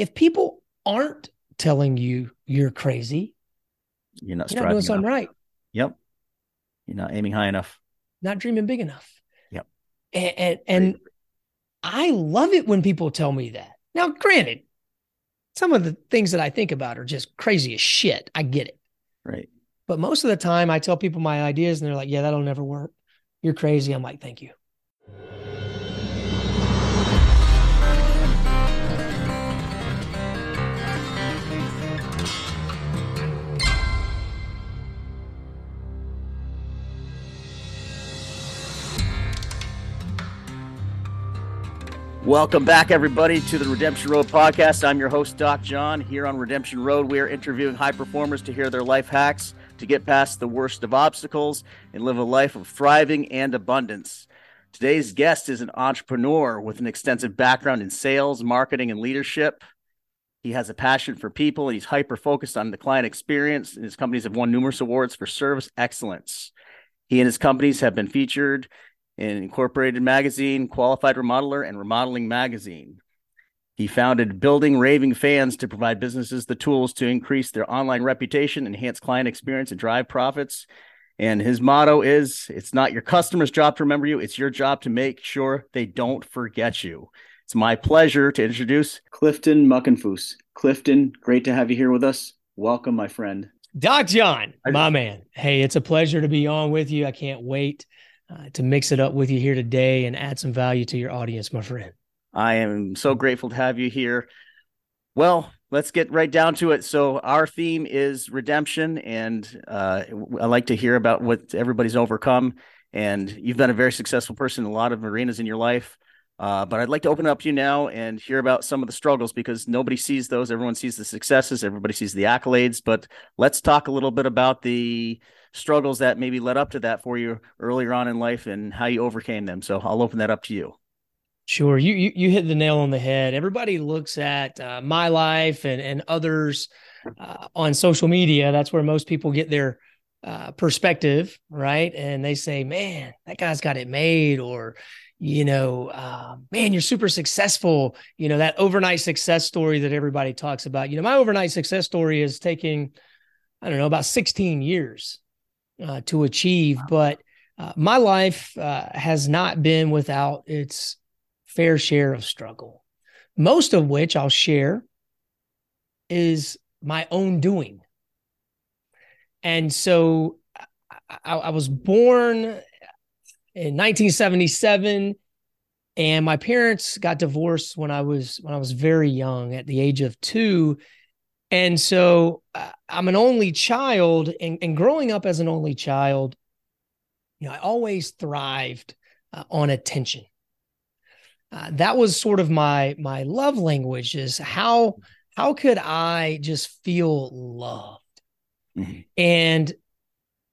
if people aren't telling you you're crazy, You're not you're not doing something enough. right, Yep. You're not aiming high enough. not dreaming big enough. Yep. And and, and I love it when people tell me that. Now, granted, some of the things that I think about are just crazy as shit. I get it. Right. But most of the time, I tell people my ideas and they're like, yeah, that'll never work. You're crazy. I'm like, thank you. Welcome back, everybody, to the Redemption Road podcast. I'm your host, Doc Jon. Here on Redemption Road, we are interviewing high performers to hear their life hacks to get past the worst of obstacles and live a life of thriving and abundance. Today's guest is an entrepreneur with an extensive background in sales, marketing, and leadership. He has a passion for people and he's hyper focused on the client experience. And his companies have won numerous awards for service excellence. He and his companies have been featured in Incorporated Magazine, Qualified Remodeler, and Remodeling Magazine. He founded Building Raving Fans to provide businesses the tools to increase their online reputation, enhance client experience, and drive profits. And his motto is it's not your customer's job to remember you, it's your job to make sure they don't forget you. It's my pleasure to introduce Clifton Muckenfuss. Clifton, great to have you here with us. Welcome, my friend. Doc Jon, my man. Hey, it's a pleasure to be on with you. I can't wait uh, to mix it up with you here today and add some value to your audience, my friend. I am so grateful to have you here. Well, let's get right down to it. So, our theme is redemption, and uh, I like to hear about what everybody's overcome. And you've been a very successful person in a lot of arenas in your life. Uh, but I'd like to open up to you now and hear about some of the struggles because nobody sees those. Everyone sees the successes, everybody sees the accolades. But let's talk a little bit about the struggles that maybe led up to that for you earlier on in life and how you overcame them. So, I'll open that up to you. Sure, you you, you hit the nail on the head. Everybody looks at uh, my life and and others uh, on social media. That's where most people get their uh, perspective, right? And they say, "Man, that guy's got it made," or you know, uh, "Man, you're super successful." You know, that overnight success story that everybody talks about. You know, my overnight success story is taking, I don't know, about 16 years uh, to achieve, but uh, my life uh, has not been without its fair share of struggle, most of which I'll share is my own doing. And so I, I was born in 1977 and my parents got divorced when I was when I was very young at the age of 2 and so uh, I'm an only child and, and growing up as an only child you know I always thrived uh, on attention. Uh, that was sort of my my love language is how how could i just feel loved? Mhm. and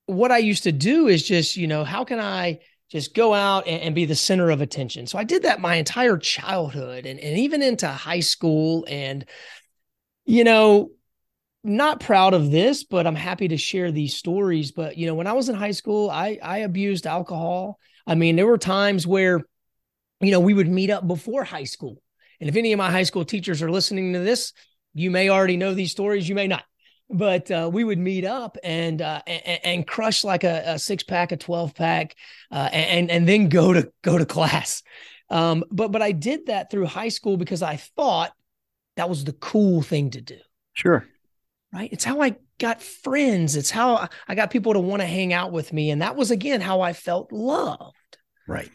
what i used to do is just you know how can i just go out and, and be the center of attention? So i did that my entire childhood and, and even into high school and you know not proud of this but i'm happy to share these stories but you know when i was in high school i i abused alcohol i mean there were times where you know, we would meet up before high school. And if any of my high school teachers are listening to this, you may already know these stories, you may not. But uh, we would meet up and uh, and, and crush like a, a six pack, a twelve pack, uh, and and then go to go to class. Um, but but I did that through high school because I thought that was the cool thing to do Sure. right? It's how I got friends. It's how I got people to want to hang out with me. And that was, again, how I felt loved. Right.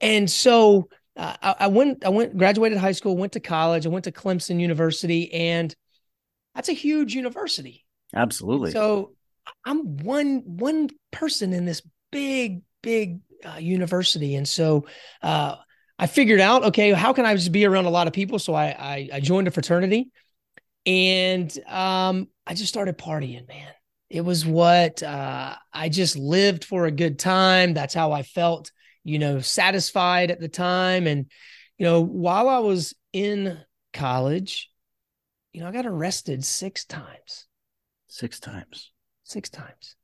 And so uh, I, I went, I went, graduated high school, went to college, I went to Clemson University, and that's a huge university. Absolutely. So I'm one one person in this big, big uh, university, and so uh, I figured out, okay, how can I just be around a lot of people? So I I, I joined a fraternity, and um, I just started partying, man. It was what uh, I just lived for a good time. That's how I felt, you know, satisfied at the time. And you know, while I was in college, you know, I got arrested six times Six times. six times.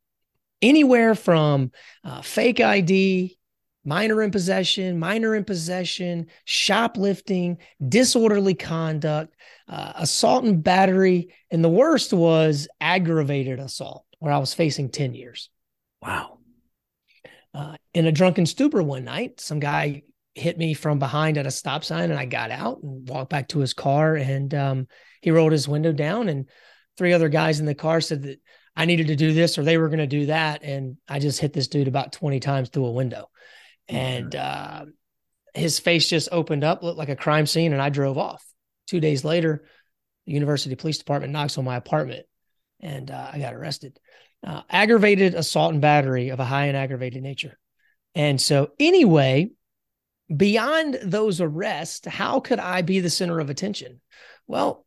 Anywhere from uh, fake ID, minor in possession, minor in possession, shoplifting, disorderly conduct, uh, assault and battery. And the worst was aggravated assault, where I was facing 10 years. Wow. Uh, in a drunken stupor one night, some guy hit me from behind at a stop sign and I got out and walked back to his car and um, he rolled his window down and three other guys in the car said that I needed to do this or they were going to do that. And I just hit this dude about 20 times through a window. And uh, his face just opened up, looked like a crime scene, and I drove off. Two days later, the University Police Department knocks on my apartment and uh, I got arrested. Uh, aggravated assault and battery of a high and aggravated nature. And so, anyway, beyond those arrests, how could I be the center of attention? Well,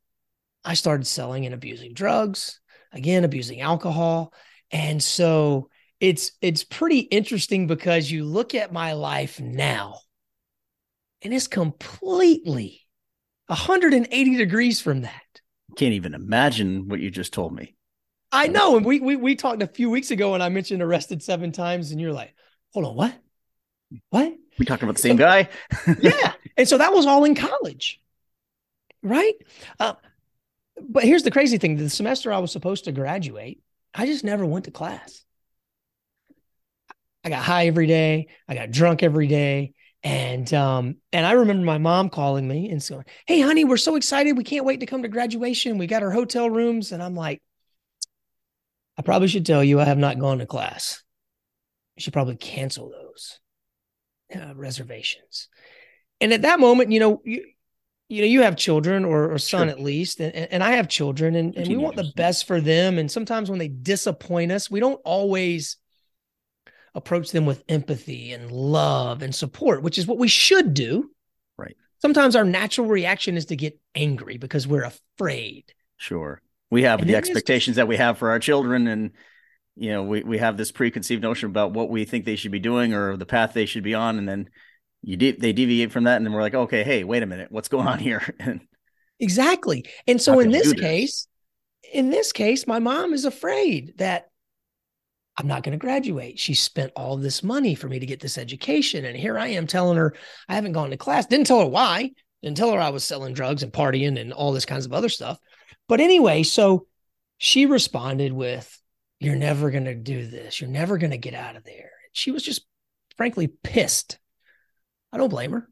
I started selling and abusing drugs, again, abusing alcohol. And so it's it's pretty interesting because you look at my life now and it's completely 180 degrees from that. Can't even imagine what you just told me. I know. And we we we talked a few weeks ago and I mentioned arrested seven times, and you're like, hold on, what? What? We talking about the same so, guy? yeah. And so that was all in college. Right? Uh, but here's the crazy thing the semester I was supposed to graduate, I just never went to class. I got high every day. I got drunk every day. And um, and I remember my mom calling me and saying, Hey, honey, we're so excited. We can't wait to come to graduation. We got our hotel rooms. And I'm like, I probably should tell you I have not gone to class. You should probably cancel those uh, reservations. And at that moment, you know, you, you know, you have children or, or son sure. at least, and, and I have children, and, and we want the best for them. And sometimes when they disappoint us, we don't always approach them with empathy and love and support, which is what we should do. Right. Sometimes our natural reaction is to get angry because we're afraid. Sure. We have and the expectations that we have for our children and you know, we, we have this preconceived notion about what we think they should be doing or the path they should be on and then you de- they deviate from that and then we're like okay hey wait a minute what's going on here exactly and so in this case in this case my mom is afraid that i'm not going to graduate she spent all this money for me to get this education and here i am telling her i haven't gone to class didn't tell her why didn't tell her i was selling drugs and partying and all this kinds of other stuff but anyway so she responded with you're never going to do this you're never going to get out of there she was just frankly pissed I don't blame her.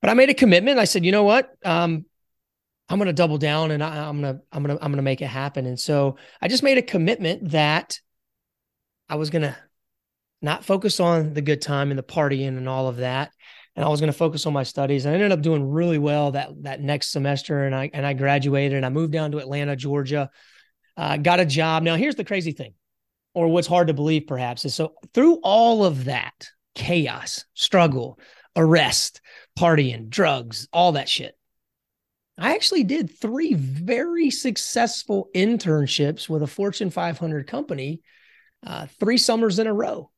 But I made a commitment. I said, you know what? Um, I'm going to double down and I, am going to, I'm going to, I'm going to make it happen. And so I just made a commitment that I was going to not focus on the good time and the partying and all of that. And I was going to focus on my studies. I ended up doing really well that, that next semester. And I, and I graduated and I moved down to Atlanta, Georgia, uh, got a job. Now here's the crazy thing, or what's hard to believe perhaps is so through all of that, chaos, struggle, arrest, partying, drugs, all that shit. I actually did three very successful internships with a Fortune 500 company, uh, three summers in a row.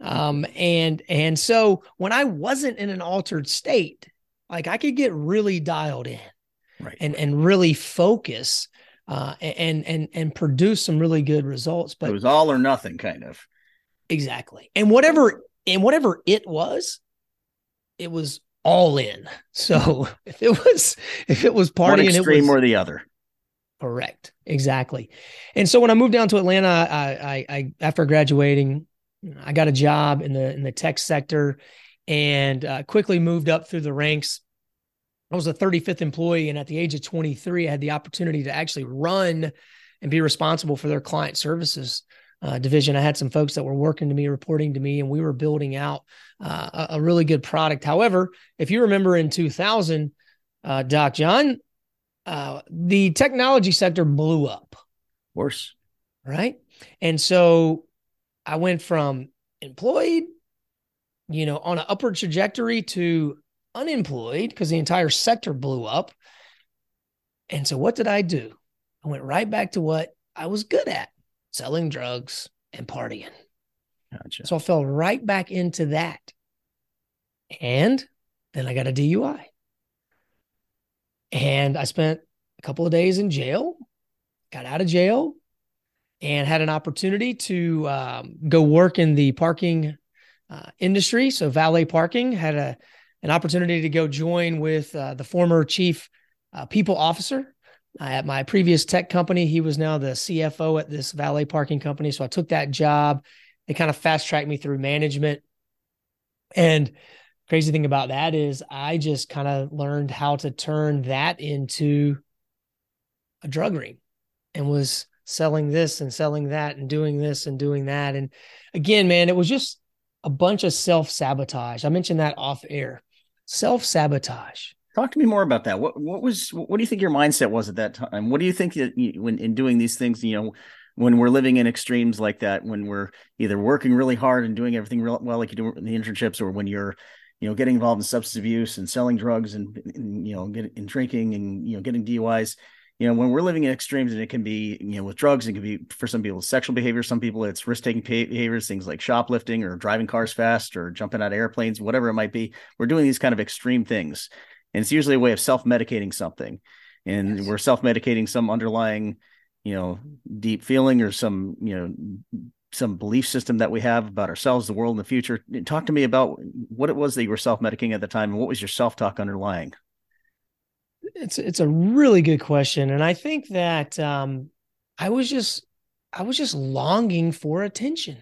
Um, and and so when I wasn't in an altered state, like I could get really dialed in, right, and and really focus, uh, and and and produce some really good results. But it was all or nothing, kind of. Exactly, and whatever and whatever it was, it was all in. So if it was if it was partying, One extreme was, or the other. Correct. Exactly. And so when I moved down to Atlanta, I, I, I after graduating, I got a job in the in the tech sector, and uh, quickly moved up through the ranks. I was a 35th employee, and at the age of 23, I had the opportunity to actually run and be responsible for their client services uh, division. I had some folks that were working to me, reporting to me, and we were building out uh, a, a, really good product. However, if you remember in 2000, uh, Doc Jon, uh, the technology sector blew up. Worse. Right. And so I went from employed, you know, on an upward trajectory to unemployed because the entire sector blew up. And so what did I do? I went right back to what I was good at selling drugs and partying. Gotcha. So I fell right back into that. And then I got a DUI. And I spent a couple of days in jail, got out of jail, and had an opportunity to um, go work in the parking uh, industry. So valet parking had a an opportunity to go join with uh, the former chief uh, people officer at my previous tech company. He was now the CFO at this valet parking company. So I took that job. They kind of fast tracked me through management. And crazy thing about that is I just kind of learned how to turn that into a drug ring and was selling this and selling that and doing this and doing that. And again, man, it was just a bunch of self sabotage. I mentioned that off air. Self sabotage. Talk to me more about that. What what was what do you think your mindset was at that time? What do you think that you, when in doing these things, you know, when we're living in extremes like that, when we're either working really hard and doing everything real well, like you do in the internships, or when you're you know getting involved in substance abuse and selling drugs and, and you know getting drinking and you know getting DUIs you know, when we're living in extremes, and it can be, you know, with drugs, it can be for some people sexual behavior. Some people it's risk taking behaviors, things like shoplifting or driving cars fast or jumping out of airplanes, whatever it might be. We're doing these kind of extreme things, and it's usually a way of self medicating something, and yes. we're self medicating some underlying, you know, deep feeling or some, you know, some belief system that we have about ourselves, the world, and the future. Talk to me about what it was that you were self medicating at the time, and what was your self talk underlying. It's it's a really good question, and I think that um, I was just I was just longing for attention,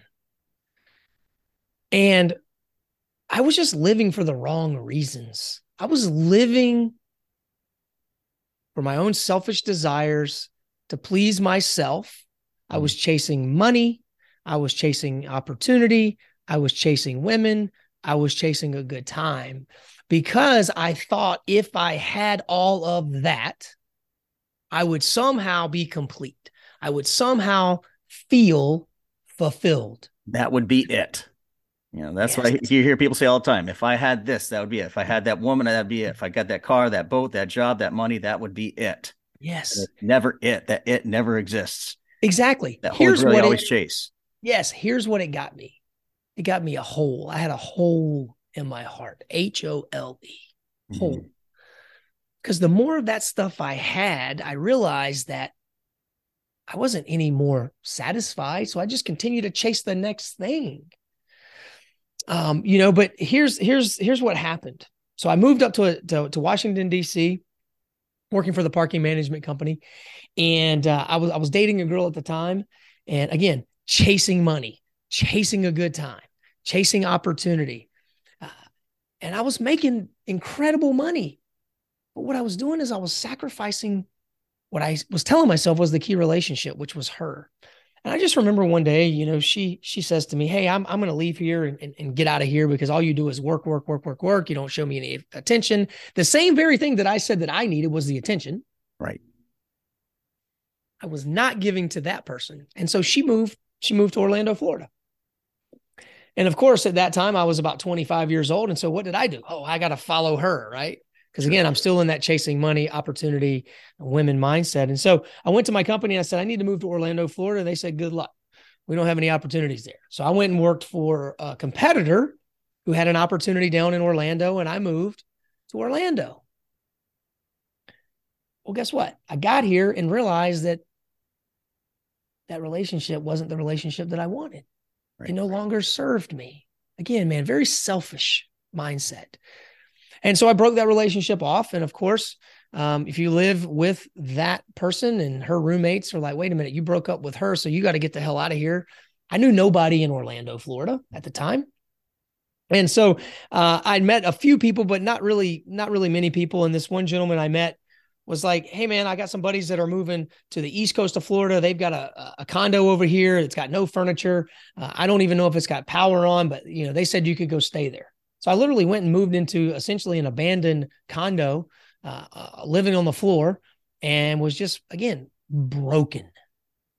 and I was just living for the wrong reasons. I was living for my own selfish desires to please myself. I was mm. chasing money. I was chasing opportunity. I was chasing women. I was chasing a good time because I thought if I had all of that, I would somehow be complete. I would somehow feel fulfilled. That would be it. You know, that's yes. why you hear people say all the time if I had this, that would be it. If I had that woman, that'd be it. If I got that car, that boat, that job, that money, that would be it. Yes. never it. That it never exists. Exactly. That here's what always it, chase. Yes. Here's what it got me. It got me a hole. I had a hole in my heart. H O L E, hole. Because mm-hmm. the more of that stuff I had, I realized that I wasn't any more satisfied. So I just continued to chase the next thing. Um, you know, but here's here's here's what happened. So I moved up to a, to, to Washington D.C. working for the parking management company, and uh, I was I was dating a girl at the time, and again chasing money, chasing a good time, chasing opportunity, uh, and I was making incredible money. But what I was doing is I was sacrificing what I was telling myself was the key relationship, which was her. And I just remember one day, you know, she she says to me, Hey, I'm I'm gonna leave here and, and, and, get out of here because all you do is work, work, work, work, work. You don't show me any attention. The same very thing that I said that I needed was the attention. Right. I was not giving to that person. And so she moved, she moved to Orlando, Florida. And of course, at that time, I was about 25 years old. And so what did I do? Oh, I got to follow her, right? Because again, I'm still in that chasing money, opportunity, women mindset. And so I went to my company and I said, I need to move to Orlando, Florida. And they said, good luck. We don't have any opportunities there. So I went and worked for a competitor who had an opportunity down in Orlando, and I moved to Orlando. Well, guess what? I got here and realized that that relationship wasn't the relationship that I wanted. Right. It no longer served me. Again, man, very selfish mindset. And so I broke that relationship off. And of course, um, if you live with that person and her roommates are like, wait a minute, you broke up with her, so you got to get the hell out of here. I knew nobody in Orlando, Florida at the time. And so uh, I'd met a few people, but not really, not really many people. And this one gentleman I met was like, "Hey man, I got some buddies that are moving to the east coast of Florida. They've got a, a condo over here. It's got no furniture. Uh, I don't even know if it's got power on, but you know, they said you could go stay there. So I literally went and moved into essentially an abandoned condo, uh, uh, living on the floor, and was just again broken,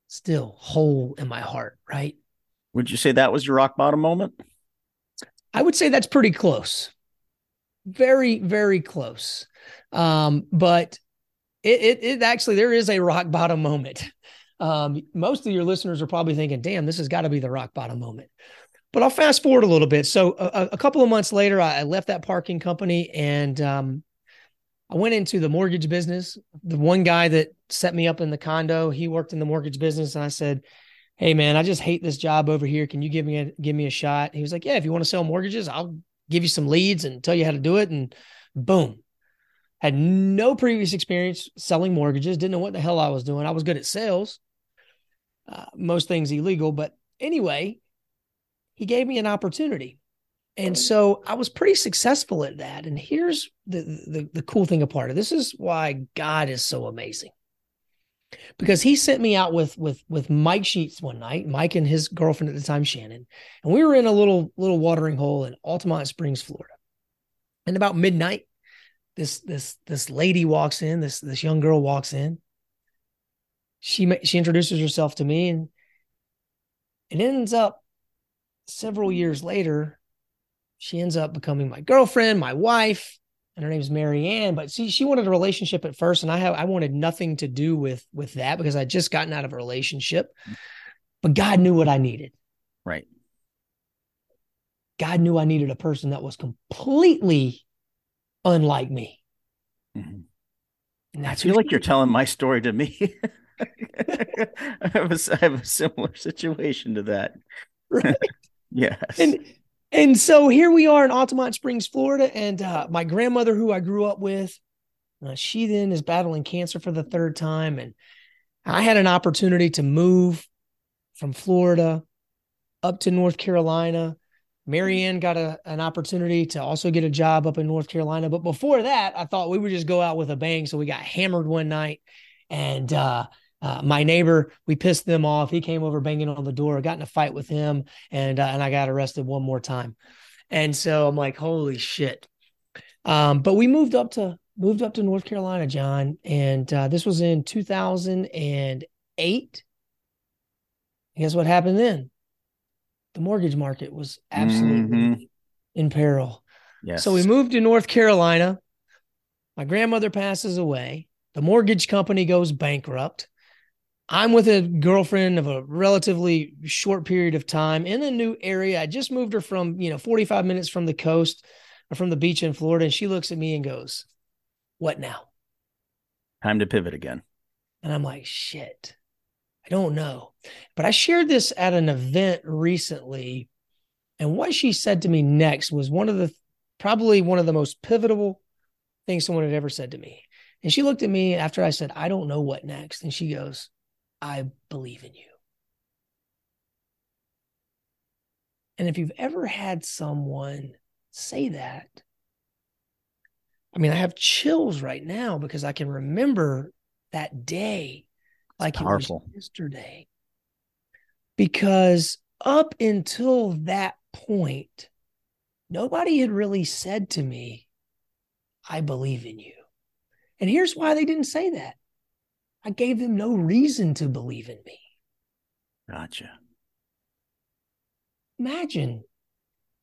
still hole in my heart. Right? Would you say that was your rock bottom moment? I would say that's pretty close. Very, very close. Um, but it, it, it actually there is a rock bottom moment. Um, most of your listeners are probably thinking, "Damn, this has got to be the rock bottom moment." But I'll fast forward a little bit. So a, a couple of months later, I, left that parking company and um, I went into the mortgage business. The one guy that set me up in the condo, he worked in the mortgage business, and I said, hey man, I just hate this job over here. Can you give me a give me a shot? He was like, yeah, if you want to sell mortgages, I'll give you some leads and tell you how to do it. And boom, had no previous experience selling mortgages. Didn't know what the hell I was doing. I was good at sales, uh, most things illegal, but anyway, he gave me an opportunity. And so I was pretty successful at that. And here's the, the, the cool thing apart of this is why God is so amazing because he sent me out with with with Mike Sheets one night, Mike and his girlfriend at the time, Shannon, and we were in a little little watering hole in Altamonte Springs, Florida. And about midnight, this this this lady walks in, this this young girl walks in. She she introduces herself to me, and it ends up several years later, she ends up becoming my girlfriend, my wife, and her name's Mary Ann. But see, she wanted a relationship at first, and I have I wanted nothing to do with with that because I just gotten out of a relationship. But God knew what I needed. Right. God knew I needed a person that was completely unlike me. Mm-hmm. And that's I feel like you're telling my story to me. I, have a, I have a similar situation to that. Right. yes. And and so here we are in Altamonte Springs, Florida, and uh, my grandmother, who I grew up with, uh, she then is battling cancer for the third time, and I had an opportunity to move from Florida up to North Carolina. Marianne got a, an opportunity to also get a job up in North Carolina. But before that, I thought we would just go out with a bang. So we got hammered one night and uh, uh, my neighbor, we pissed them off. He came over banging on the door, got in a fight with him, and uh, and I got arrested one more time. And so I'm like, holy shit. Um, but we moved up to moved up to North Carolina, Jon, and uh, this was in 2008. guess what happened then? The mortgage market was absolutely mm-hmm. in peril. Yes. So we moved to North Carolina. My grandmother passes away. The mortgage company goes bankrupt. I'm with a girlfriend of a relatively short period of time in a new area. I just moved her from, you know, 45 minutes from the coast or from the beach in Florida. And she looks at me and goes, What now? Time to pivot again. And I'm like, Shit, I don't know. But I shared this at an event recently. And what she said to me next was one of the probably one of the most pivotal things someone had ever said to me. And she looked at me after I said, I don't know what next. And she goes, I believe in you. And if you've ever had someone say that, I mean, I have chills right now because I can remember that day like powerful. it was yesterday. Because up until that point, nobody had really said to me, I believe in you. And here's why they didn't say that I gave them no reason to believe in me. Gotcha. Imagine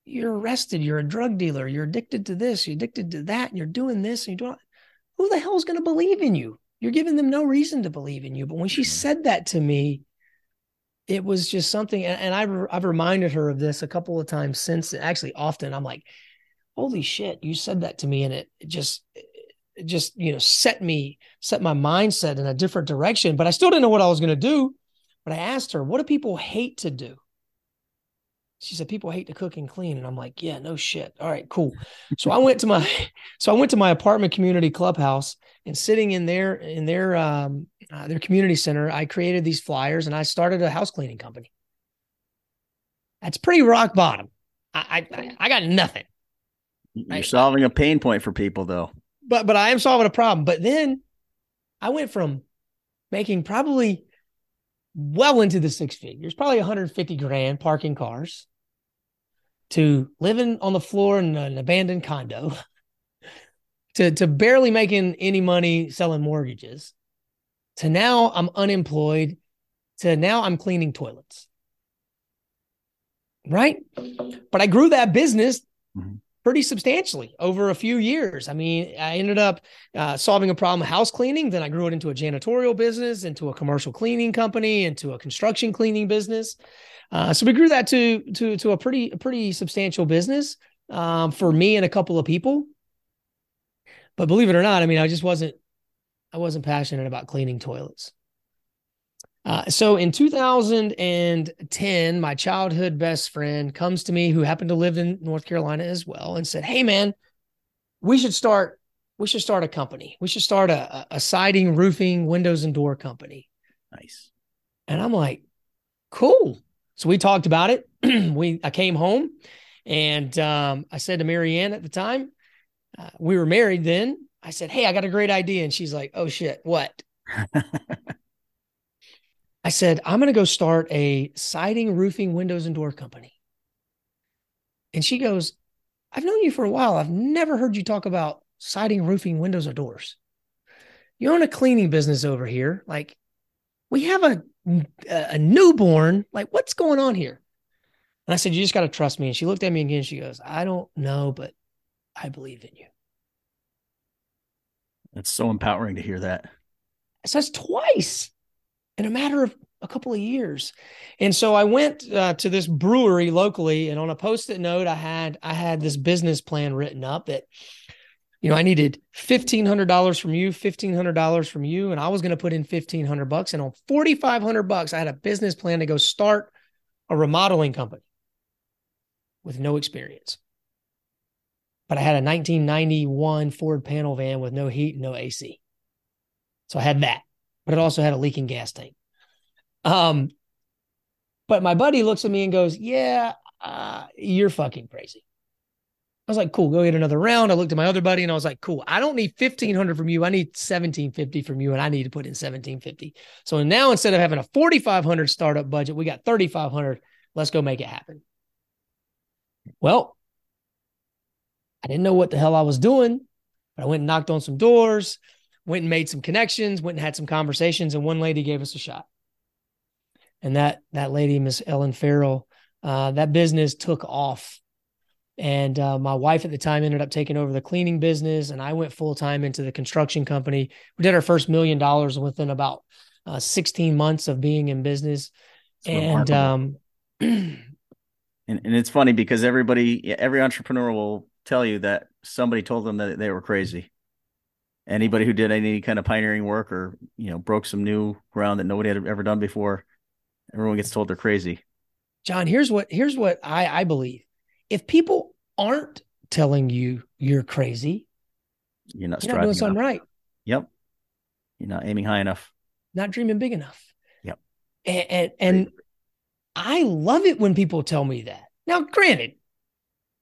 you're arrested, you're a drug dealer, you're addicted to this, you're addicted to that, and you're doing this, and you're doing who the hell is going to believe in you? You're giving them no reason to believe in you. But when she mm-hmm. said that to me, it was just something, and I've I've reminded her of this a couple of times since. Actually, often I'm like, "Holy shit, you said that to me," and it, it just just you know set me set my mindset in a different direction but i still didn't know what i was going to do but i asked her what do people hate to do she said people hate to cook and clean and i'm like yeah no shit. All right cool. So i went to my so i went to my apartment community clubhouse and sitting in their in their um uh, their community center i created these flyers and i started a house cleaning company. That's pretty rock bottom. I i, I got nothing. You're solving a pain point for people though. But but I am solving a problem. But then I went from making probably well into the six figures, probably 150 grand parking cars, to living on the floor in an abandoned condo, to to barely making any money selling mortgages, to now I'm unemployed, to now I'm cleaning toilets. Right? But I grew that business mm-hmm pretty substantially over a few years. I mean, I ended up uh, solving a problem house cleaning. Then I grew it into a janitorial business, into a commercial cleaning company, into a construction cleaning business. Uh, so we grew that to to to a pretty pretty substantial business um, for me and a couple of people. But believe it or not, I mean, I just wasn't I wasn't passionate about cleaning toilets. Uh, so in 2010, my childhood best friend comes to me, who happened to live in North Carolina as well, and said, "Hey, man, we should start. We should start a company. We should start a, a siding, roofing, windows, and door company." Nice. And I'm like, "Cool." So we talked about it. we I came home, and um, I said to Marianne at the time, uh, we were married then. I said, "Hey, I got a great idea," and she's like, "Oh shit, what?" I said, I'm going to go start a siding, roofing, windows, and door company. And she goes, I've known you for a while. I've never heard you talk about siding, roofing, windows, or doors. You own a cleaning business over here. Like, we have a, a newborn. Like, what's going on here? And I said, You just got to trust me. And she looked at me again. She goes, I don't know, but I believe in you. That's so empowering to hear that. So that's twice in a matter of a couple of years. And so I went uh, to this brewery locally, and on a post-it note, I had I had this business plan written up that, you know, I needed fifteen hundred dollars from you, fifteen hundred dollars from you, and I was going to put in fifteen hundred bucks. And on forty five hundred bucks, I had a business plan to go start a remodeling company with no experience. But I had a 1991 Ford panel van with no heat no AC. So I had that but it also had a leaking gas tank. Um, but my buddy looks at me and goes, "Yeah, uh, you're fucking crazy." I was like, "Cool, go get another round." I looked at my other buddy and I was like, "Cool, I don't need fifteen hundred from you. I need seventeen fifty from you, and I need to put in seventeen fifty. So now instead of having a forty five hundred startup budget, we got thirty five hundred. Let's go make it happen." Well, I didn't know what the hell I was doing, but I went and knocked on some doors went and made some connections, went and had some conversations, and one lady gave us a shot. And that that lady, Miss Ellen Farrell, uh, that business took off. And uh, my wife at the time ended up taking over the cleaning business, and I went full time into the construction company. We did our first million dollars within about uh, 16 months of being in business. and um, and, and it's funny because everybody, every entrepreneur will tell you that somebody told them that they were crazy anybody who did any kind of pioneering work or you know broke some new ground that nobody had ever done before everyone gets told they're crazy. Jon here's what here's what i i believe. If people aren't telling you you're crazy you're not, you're not doing enough. something right. Yep. You're not aiming high enough. Not dreaming big enough. Yep. And and, and i love it when people tell me that. Now granted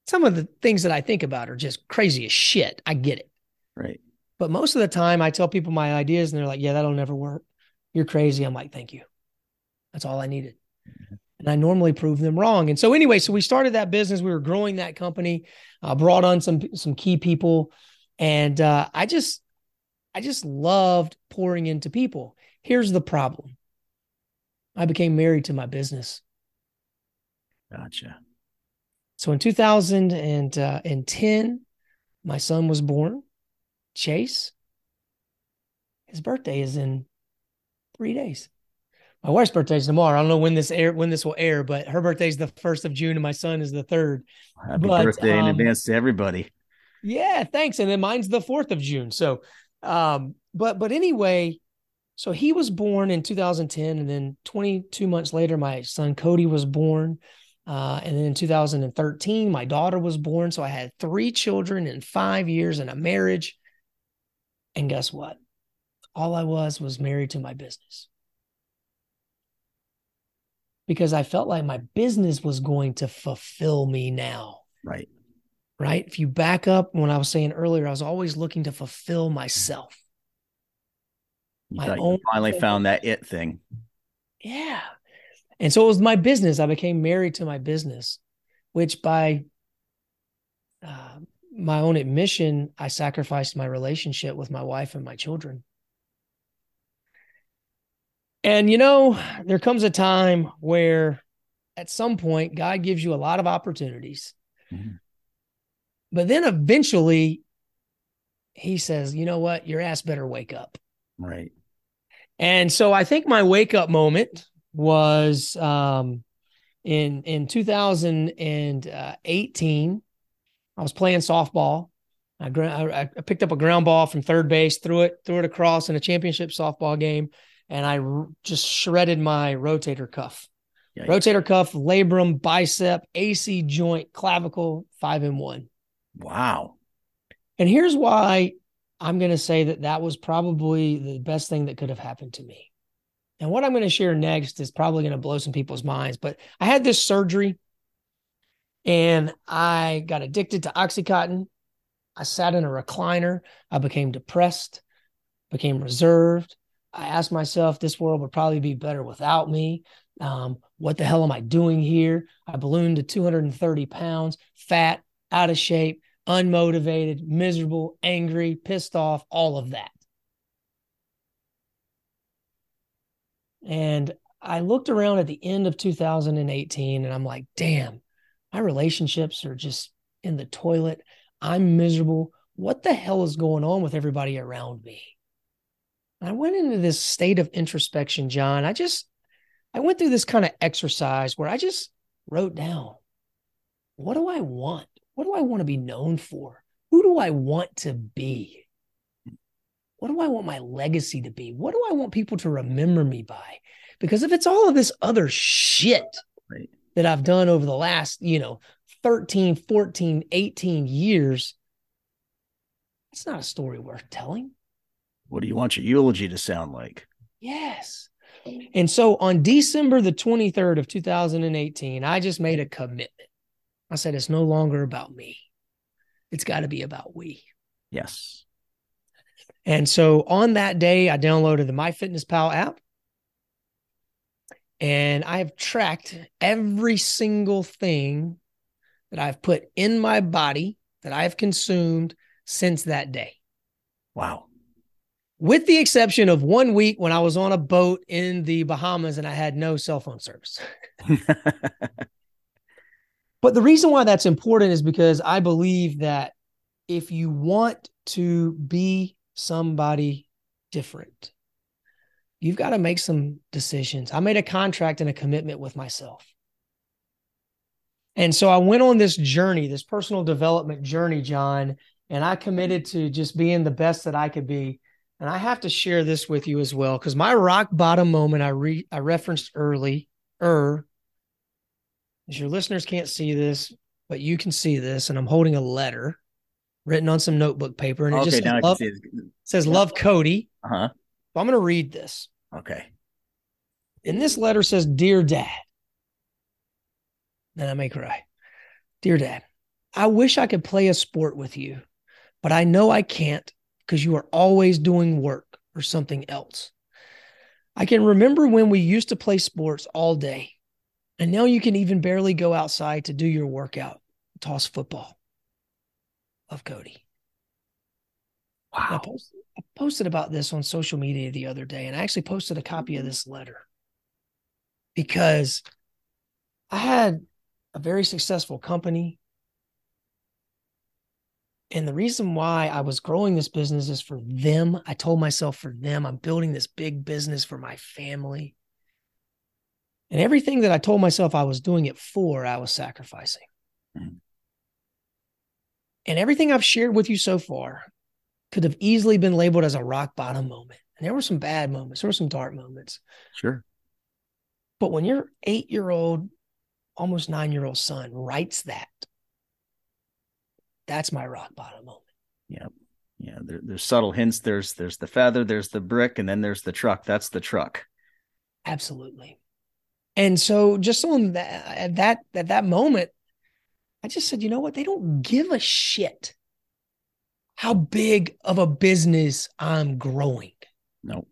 some of the things that i think about are just crazy as shit. I get it. Right but most of the time, I tell people my ideas and they're like, yeah, that'll never work. You're crazy. I'm like, thank you. That's all I needed. Mm-hmm. And I normally prove them wrong. And so, anyway, so we started that business. We were growing that company, uh, brought on some some key people, and uh, I just I just loved pouring into people. Here's the problem: I became married to my business. Gotcha. So in 2010, uh, my son was born. Chase, his birthday is in three days. My wife's birthday is tomorrow. I don't know when this air when this will air, but her birthday is the first of June, and my son is the third. Happy but, birthday um, in advance to everybody. Yeah, thanks. And then mine's the fourth of June. So, um, but but anyway, so he was born in 2010, and then 22 months later, my son Cody was born. Uh, and then in 2013, my daughter was born. So I had three children in five years and a marriage. And guess what? All I was was married to my business. Because I felt like my business was going to fulfill me now. Right. Right. If you back up when I was saying earlier, I was always looking to fulfill myself. You my own finally thing. found that it thing. Yeah. And so it was my business. I became married to my business, which by my own admission, I sacrificed my relationship with my wife and my children. And you know, there comes a time where at some point God gives you a lot of opportunities. Mm-hmm. But then eventually he says, "You know what? Your ass better wake up." Right. And so I think my wake up moment was um in in 2018 I was playing softball. I, I, I picked up a ground ball from third base, threw it, threw it across in a championship softball game, and I r- just shredded my rotator cuff. Yikes. Rotator cuff, labrum, bicep, AC joint, clavicle, five in one. Wow. And here's why I'm going to say that that was probably the best thing that could have happened to me. And what I'm going to share next is probably going to blow some people's minds. But I had this surgery and I got addicted to Oxycontin. I sat in a recliner. I became depressed, became reserved. I asked myself, this world would probably be better without me. Um, what the hell am I doing here? I ballooned to 230 pounds, fat, out of shape, unmotivated, miserable, angry, pissed off, all of that. And I looked around at the end of 2018 and I'm like, damn, my relationships are just in the toilet. I'm miserable. What the hell is going on with everybody around me? I went into this state of introspection, Jon. I just, I went through this kind of exercise where I just wrote down, what do I want? What do I want to be known for? Who do I want to be? What do I want my legacy to be? What do I want people to remember me by? Because if it's all of this other shit Right. That I've done over the last, you know, 13, 14, 18 years, it's not a story worth telling. What do you want your eulogy to sound like? Yes. And so on December the 23rd of 2018, I just made a commitment. I said, it's no longer about me. It's got to be about we. Yes. And so on that day, I downloaded the MyFitnessPal app. And I have tracked mm. every single thing that I've put in my body that I have consumed since that day. Wow. with the exception of one week when I was on a boat in the Bahamas and I had no cell phone service. But the reason why that's important is because I believe that if you want to be somebody different, you've got to make some decisions. I made a contract and a commitment with myself. And so I went on this journey, this personal development journey, Jon, and I committed to just being the best that I could be. And I have to share this with you as well because my rock bottom moment I re- I referenced early, er, as your listeners can't see this, but you can see this, and I'm holding a letter written on some notebook paper, and it okay, just says love, says "Love Cody." Uh huh. So I'm going to read this. Okay. And this letter says, Dear Dad. Then I may cry. Dear Dad, I wish I could play a sport with you, but I know I can't because you are always doing work or something else. I can remember when we used to play sports all day, and now you can even barely go outside to do your workout, toss football. Love Cody. Wow. I posted about this on social media the other day, and I actually posted a copy of this letter because I had a very successful company. And the reason why I was growing this business is for them. I told myself for them, I'm building this big business for my family. And everything that I told myself I was doing it for, I was sacrificing. Mhm. And everything I've shared with you so far could have easily been labeled as a rock bottom moment. And there were some bad moments, there were some dark moments. Sure. But when your eight year old, almost nine year old son writes that, that's my rock bottom moment. Yeah. There, there's subtle hints. There's there's the feather. There's the brick, and then there's the truck. That's the truck. Absolutely. And so just on that at that at that moment, I just said, you know what? They don't give a shit how big of a business I'm growing. No.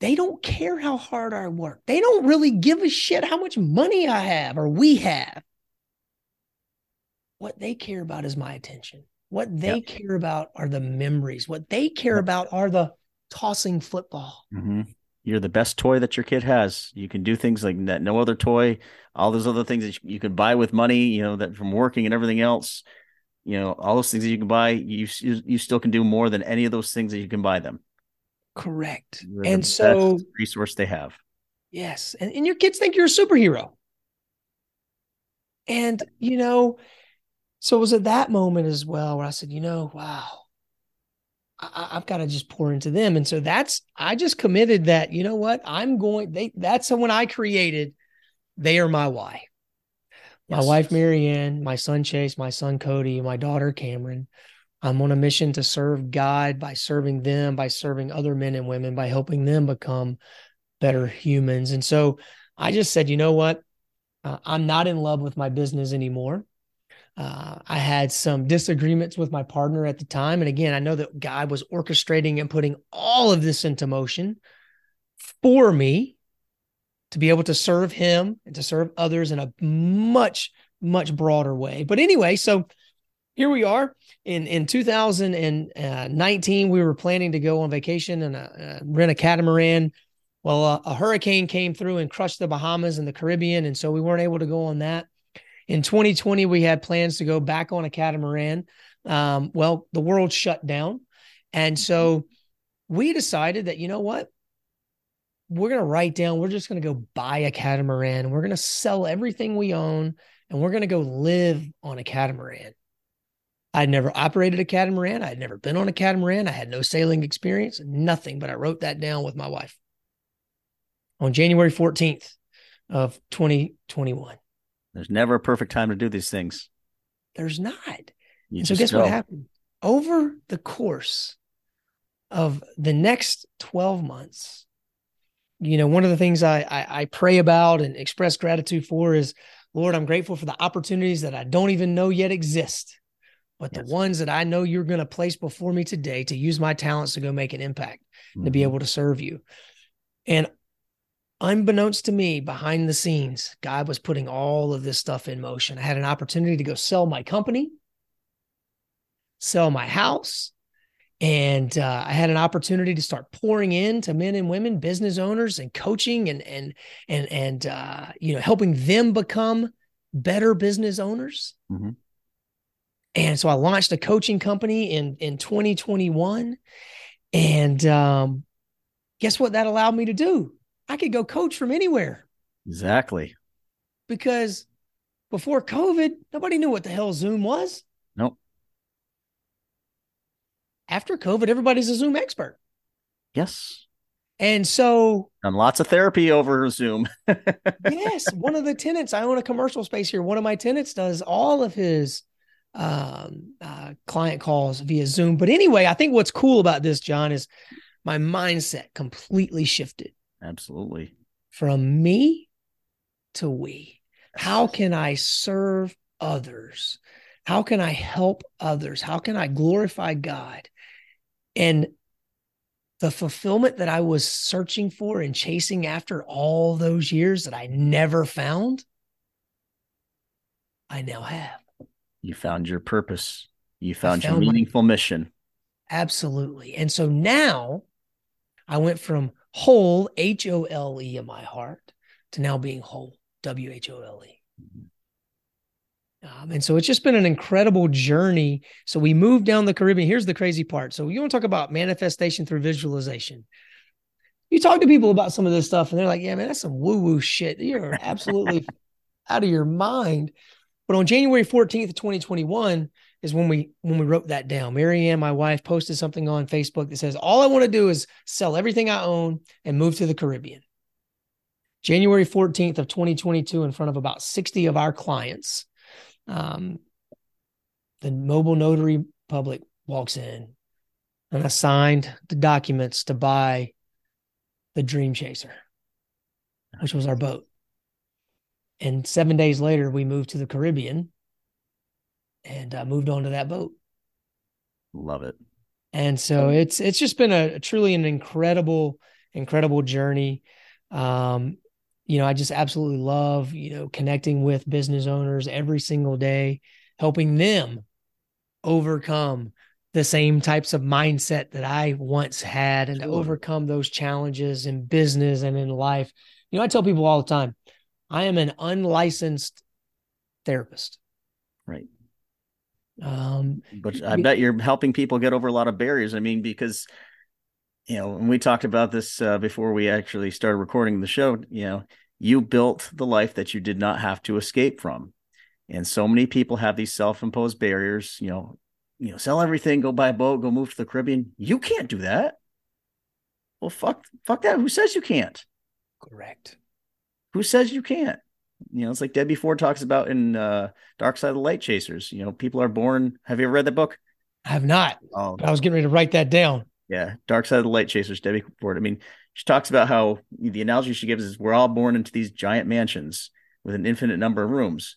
They don't care how hard I work. They don't really give a shit how much money I have or we have. What they care about is my attention. What they Yep. care about are the memories. What they care Yep. about are the tossing football. hmm You're the best toy that your kid has. You can do things like that. No other toy. All those other things that you can buy with money. You know that from working and everything else. You know all those things that you can buy. You you, still can do more than any of those things that you can buy them. Correct. And so, resource they have. yes. And, and your kids think you're a superhero. And, you know, so it was at that moment as well where I said, you know, wow, I, have got to just pour into them. And so that's I just committed that, you know what? I'm going, they that's when I created they are my why. My yes. wife Marianne, my son Chase, my son Cody, my daughter Cameron. I'm on a mission to serve God by serving them, by serving other men and women, by helping them become better humans. And so I just said, you know what? Uh, I'm not in love with my business anymore. Uh, I had some disagreements with my partner at the time. And again, I know that God was orchestrating and putting all of this into motion for me to be able to serve Him and to serve others in a much, much broader way. But anyway, so here we are in in 2019 we were planning to go on vacation and uh, rent a catamaran well a hurricane came through and crushed the bahamas and the caribbean and so we weren't able to go on that in 2020, we had plans to go back on a catamaran. Um, well, the world shut down. And so we decided that, you know what? We're going to write down, we're just going to go buy a catamaran. We're going to sell everything we own and we're going to go live on a catamaran. I'd never operated a catamaran. I'd never been on a catamaran. I had no sailing experience, nothing, but I wrote that down with my wife on January 14th of 2021. There's never a perfect time to do these things. There's not. so guess go. what happened? Over the course of the next 12 months, you know, one of the things I, I, I pray about and express gratitude for is, Lord, I'm grateful for the opportunities that I don't even know yet exist, but yes. the ones that I know you're going to place before me today to use my talents to go make an impact, mm-hmm. to be mm-hmm. able to serve you. And unbeknownst to me, behind the scenes, God was putting all of this stuff in motion. I had an opportunity to go sell my company, sell my house, and uh, I had an opportunity to start pouring into men and women, business owners, and coaching and and and and uh, you know helping them become better business owners. Mm-hmm. And so I launched a coaching company in in 2021, and um, guess what that allowed me to do? I could go coach from anywhere. Exactly. Because before COVID, nobody knew what the hell Zoom was. After COVID, everybody's a Zoom expert. Yes. And so, and lots of therapy over Zoom. yes, one of the tenants. I own a commercial space here. One of my tenants does all of his um, uh, client calls via Zoom. But anyway, I think what's cool about this, Jon, is my mindset completely shifted. Absolutely. From me to we. How can I serve others? How can I help others? How can I glorify God? And the fulfillment that I was searching for and chasing after all those years that I never found, I now have. You found your purpose. You found, found your meaningful my, mission. Absolutely. And so now I went from hole, H O L E in my heart, to now being whole, W H O L E. Mm-hmm. Um, and so it's just been an incredible journey. So we moved down the Caribbean. Here's the crazy part. So you want to talk about manifestation through visualization. You talk to people about some of this stuff, and they're like, "Yeah, man, that's some woo woo shit. You're absolutely out of your mind." But on January 14th of 2021, is when we when we wrote that down. Marianne, my wife, posted something on Facebook that says, "All I want to do is sell everything I own and move to the Caribbean." January 14th of 2022, in front of about 60 of our clients, um, the mobile notary public walks in and I signed the documents to buy the Dream Chaser, which was our boat. And seven days later, we moved to the Caribbean and uh, moved on to that boat. Love it. And so it's it's just been a, a truly an incredible incredible journey. Um, you know, I just absolutely love you know connecting with business owners every single day, helping them overcome the same types of mindset that I once had and to overcome those challenges in business and in life. You know, I tell people all the time, I am an unlicensed therapist. Right. Um, but I bet you're helping people get over a lot of barriers. I mean, because you know, when we talked about this uh, before we actually started recording the show, you know, you built the life that you did not have to escape from, and so many people have these self-imposed barriers. You know, you know, sell everything, go buy a boat, go move to the Caribbean. You can't do that. Well, fuck, fuck that. Who says you can't? Correct. Who says you can't? You know, it's like Debbie Ford talks about in uh, Dark Side of the Light Chasers. You know, people are born. Have you ever read that book? I have not. Oh, I was getting ready to write that down. Yeah, Dark Side of the Light Chasers, Debbie Ford. I mean, she talks about how the analogy she gives is we're all born into these giant mansions with an infinite number of rooms.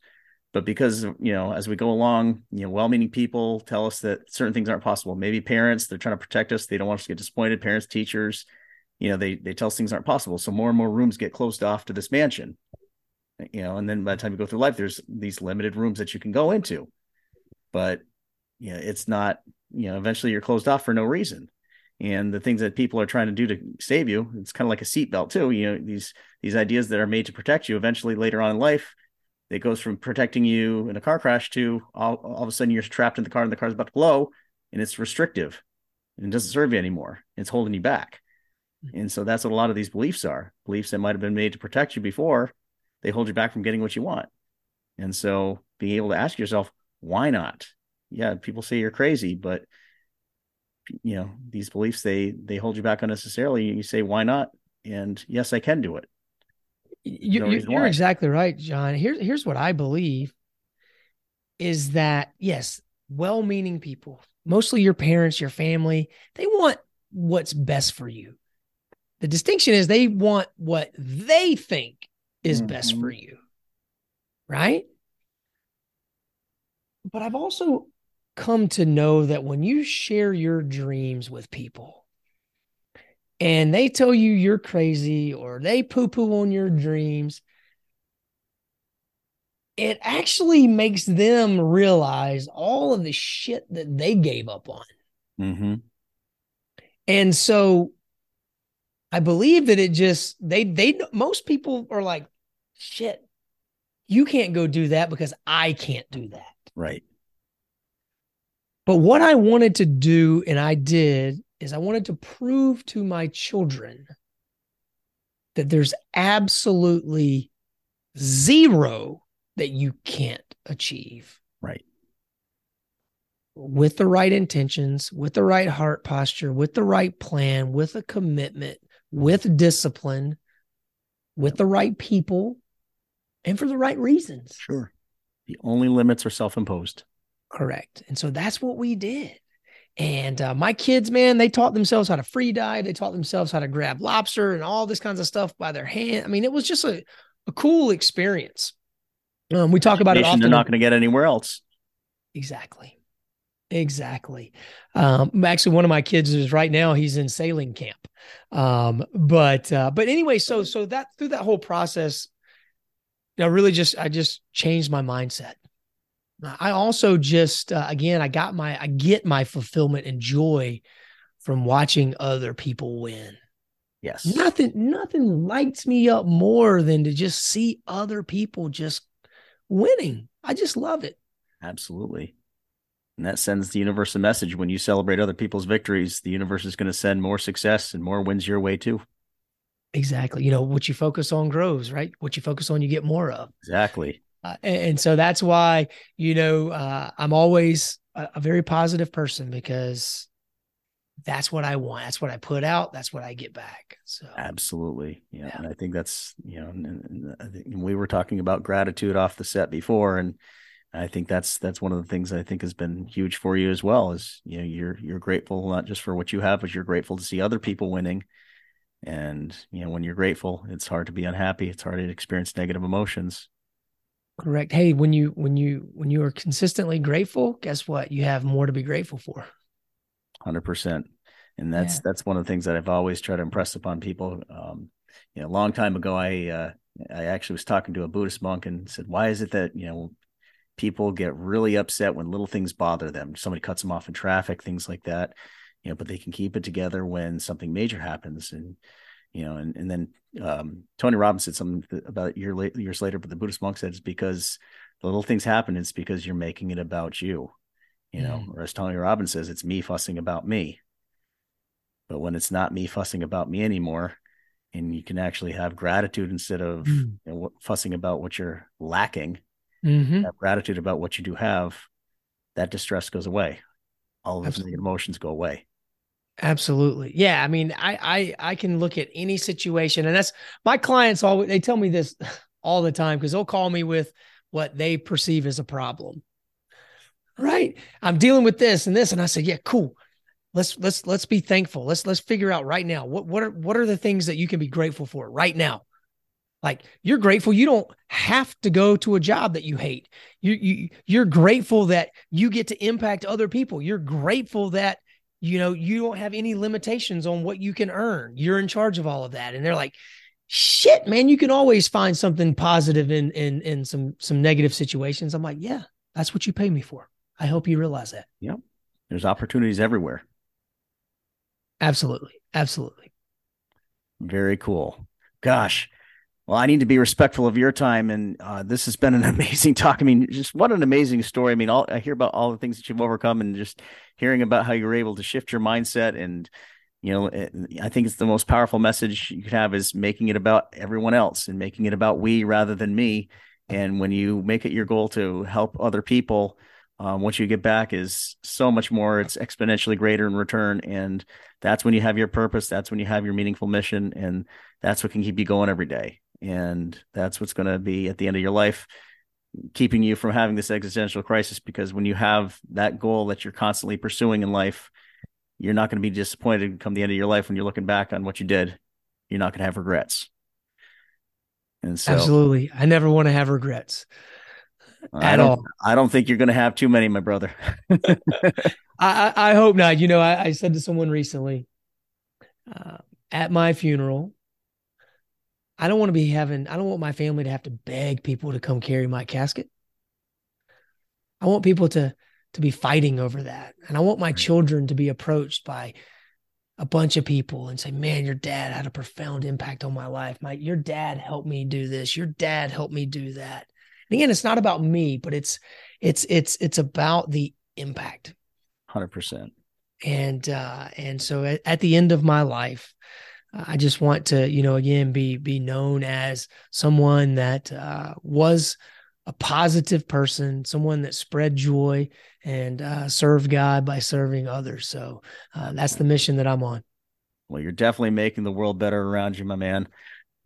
But because you know, as we go along, you know, well-meaning people tell us that certain things aren't possible. Maybe parents, they're trying to protect us. They don't want us to get disappointed. Parents, teachers, you know, they they tell us things aren't possible. So more and more rooms get closed off to this mansion. You know, and then by the time you go through life, there's these limited rooms that you can go into. But you know, it's not, you know, eventually you're closed off for no reason and the things that people are trying to do to save you it's kind of like a seatbelt too you know these these ideas that are made to protect you. Eventually later on in life it goes from protecting you in a car crash to all, all of a sudden you're trapped in the car and the car's about to blow and it's restrictive and it doesn't serve you anymore. It's holding you back. Mm-hmm. and so that's what a lot of these beliefs are beliefs that might have been made to protect you before they hold you back from getting what you want. And so being able to ask yourself why not? Yeah people say you're crazy but you know these beliefs they they hold you back unnecessarily. You say why not? And yes i can do it. You, no you're exactly right Jon. Here's here's what i believe is that yes well-meaning people mostly your parents your family they want what's best for you. The distinction is they want what they think is mm-hmm. best for you right? But i've also come to know that when you share your dreams with people and they tell you you're crazy or they poo poo on your dreams, it actually makes them realize all of the shit that they gave up on. Mm-hmm. And so I believe that it just, they, they, most people are like, shit, you can't go do that because I can't do that. Right. But what I wanted to do, and I did, is I wanted to prove to my children that there's absolutely zero that you can't achieve. Right. With the right intentions, with the right heart posture, with the right plan, with a commitment, with discipline, with the right people, and for the right reasons. Sure. The only limits are self imposed. Correct. And so that's what we did. And uh, my kids, man, they taught themselves how to free dive. They taught themselves how to grab lobster and all this kinds of stuff by their hand. I mean, it was just a, a cool experience. Um, we talk about it often. They're not going to get anywhere else. Exactly. Exactly. Um, actually, one of my kids is right now. He's in sailing camp. Um, but uh, but anyway, so so that through that whole process, know, really just I just changed my mindset. I also just uh, again I got my I get my fulfillment and joy from watching other people win. Yes. Nothing nothing lights me up more than to just see other people just winning. I just love it. Absolutely. And that sends the universe a message when you celebrate other people's victories, the universe is going to send more success and more wins your way too. Exactly. You know, what you focus on grows, right? What you focus on, you get more of. Exactly. Uh, and, and, so that's why, you know, uh, I'm always a, a, very positive person because that's what I want. That's what I put out. That's what I get back. So absolutely. Yeah. yeah. And I think that's, you know, and, and I think we were talking about gratitude off the set before. And I think that's, that's one of the things I think has been huge for you as well is, you know, you're, you're grateful, not just for what you have, but you're grateful to see other people winning. And, you know, when you're grateful, it's hard to be unhappy. It's hard to experience negative emotions Correct. Hey, when you when you when you are consistently grateful, guess what? You have more to be grateful for. Hundred percent. And that's yeah. that's one of the things that I've always tried to impress upon people. Um, you know, a long time ago, I uh, I actually was talking to a Buddhist monk and said, "Why is it that you know people get really upset when little things bother them? Somebody cuts them off in traffic, things like that. You know, but they can keep it together when something major happens." And you know, and, and then um, Tony Robbins said something about year late, years later, but the Buddhist monk said it's because the little things happen. It's because you're making it about you, you know, mm. or as Tony Robbins says, it's me fussing about me. But when it's not me fussing about me anymore, and you can actually have gratitude instead of mm. you know, fussing about what you're lacking, mm-hmm. have gratitude about what you do have, that distress goes away. all of those emotions go away. Absolutely. Yeah. I mean, I, I, I can look at any situation and that's my clients always, they tell me this all the time because they'll call me with what they perceive as a problem. Right. I'm dealing with this and this. And I said, yeah, cool. Let's, let's, let's be thankful. Let's, let's figure out right now. What, what are, what are the things that you can be grateful for right now? Like you're grateful you don't have to go to a job that you hate. You, you, you're grateful that you get to impact other people. You're grateful that you know you don't have any limitations on what you can earn. You're in charge of all of that. And they're like shit man you can always find something positive in in in some some negative situations. I'm like yeah that's what you pay me for. I hope you realize that. Yep. There's opportunities everywhere. Absolutely. Absolutely. Very cool. Gosh well, I need to be respectful of your time, and uh, this has been an amazing talk. I mean, just what an amazing story. I mean, all, I hear about all the things that you've overcome, and just hearing about how you were able to shift your mindset. And you know, it, I think it's the most powerful message you could have is making it about everyone else and making it about we rather than me. And when you make it your goal to help other people, um, what you get back is so much more. It's exponentially greater in return, and that's when you have your purpose. That's when you have your meaningful mission, and that's what can keep you going every day and that's what's going to be at the end of your life keeping you from having this existential crisis because when you have that goal that you're constantly pursuing in life you're not going to be disappointed come the end of your life when you're looking back on what you did. You're not going to have regrets. And so absolutely. I never want to have regrets. At all. I don't think you're going to have too many my brother. I, I hope not. You know i, I said to someone recently uh, at my funeral I don't want to be having, I don't want my family to have to beg people to come carry my casket. I want people to to be fighting over that. And I want my children to be approached by a bunch of people and say, "Man, your dad had a profound impact on my life. My your dad helped me do this. Your dad helped me do that." And again, it's not about me, but it's it's it's it's about the impact. 100%. And uh and so at, at the end of my life, I just want to, you know, again, be be known as someone that uh, was a positive person, someone that spread joy and uh, served God by serving others. So uh, that's the mission that I'm on. Well, you're definitely making the world better around you, my man.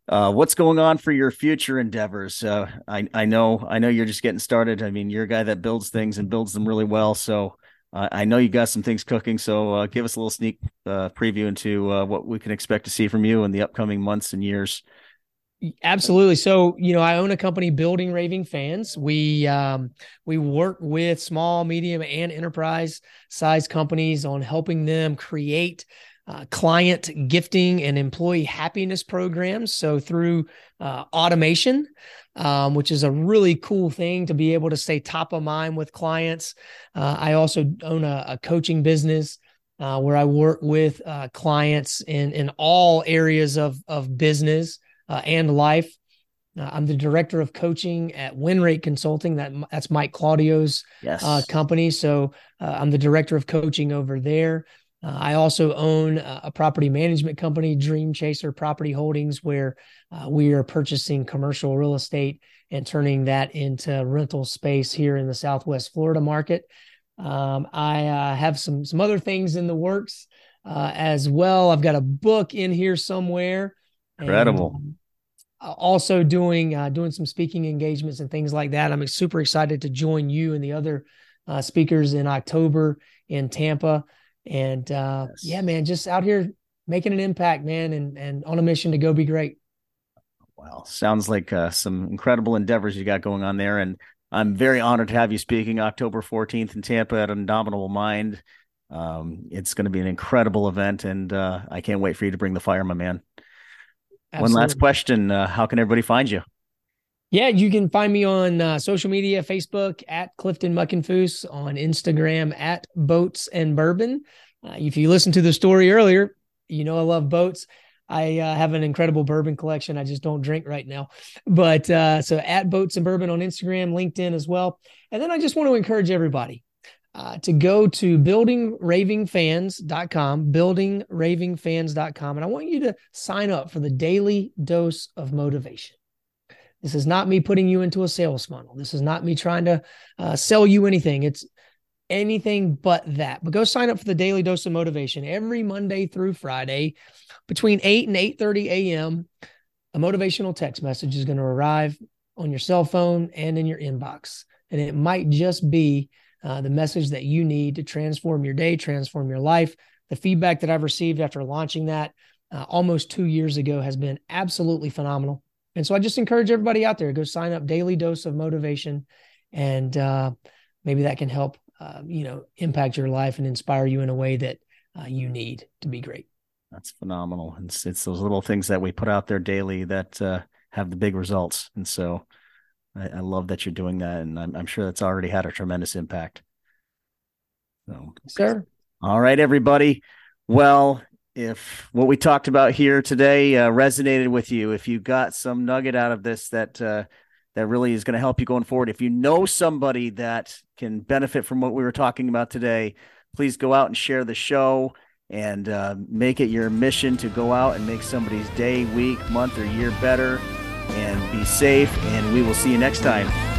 Uh, what's going on for your future endeavors? Uh, I I know I know you're just getting started. I mean, you're a guy that builds things and builds them really well. So uh, I know you got some things cooking, so uh, give us a little sneak uh, preview into uh, what we can expect to see from you in the upcoming months and years. Absolutely. So, you know, I own a company building raving fans. We um, we work with small, medium, and enterprise size companies on helping them create uh, client gifting and employee happiness programs. So through uh, automation, um, which is a really cool thing to be able to stay top of mind with clients. Uh, I also own a, a coaching business uh, where I work with uh, clients in in all areas of of business uh, and life. Uh, I'm the director of coaching at WinRate Consulting. That that's Mike Claudio's yes. Uh, company. So I'm the director of coaching over there. Uh, I also own a property management company, Dream Chaser Property Holdings, where uh, we are purchasing commercial real estate and turning that into rental space here in the Southwest Florida market. Um, I uh, have some some other things in the works uh, as well. I've got a book in here somewhere. Incredible. And, um, also doing uh, doing some speaking engagements and things like that. I'm super excited to join you and the other uh, speakers in October in Tampa. And uh, yes. yeah, man, just out here making an impact, man, and and on a mission to go be great. Wow, sounds like uh, some incredible endeavors you got going on there, and I'm very honored to have you speaking October 14th in Tampa at Indomitable Mind. Um, it's going to be an incredible event, and uh, I can't wait for you to bring the fire, my man. Absolutely. One last question: uh, How can everybody find you? Yeah, you can find me on uh, social media, Facebook at Clifton Muckenfuss, on Instagram at Boats and Bourbon. Uh, if you listened to the story earlier, you know I love boats. I uh, have an incredible bourbon collection. I just don't drink right now. But uh, so at Boats and Bourbon on Instagram, LinkedIn as well. And then I just want to encourage everybody uh, to go to buildingravingfans.com, buildingravingfans.com. And I want you to sign up for the daily dose of motivation. This is not me putting you into a sales funnel. This is not me trying to uh, sell you anything. It's anything but that. But go sign up for the daily dose of motivation every Monday through Friday between 8 and 8:30 a.m. A motivational text message is going to arrive on your cell phone and in your inbox. And it might just be uh, the message that you need to transform your day, transform your life. The feedback that I've received after launching that uh, almost two years ago has been absolutely phenomenal. And so I just encourage everybody out there go sign up daily dose of motivation, and uh, maybe that can help uh, you know impact your life and inspire you in a way that uh, you need to be great. That's phenomenal. It's it's those little things that we put out there daily that uh, have the big results, and so I, I, love that you're doing that, and I'm, I'm sure that's already had a tremendous impact. So, sir. All right, everybody. Well, if what we talked about here today uh, resonated with you, if you got some nugget out of this that uh, that really is going to help you going forward, if you know somebody that can benefit from what we were talking about today, please go out and share the show and uh, make it your mission to go out and make somebody's day, week, month, or year better. And be safe. And we will see you next time.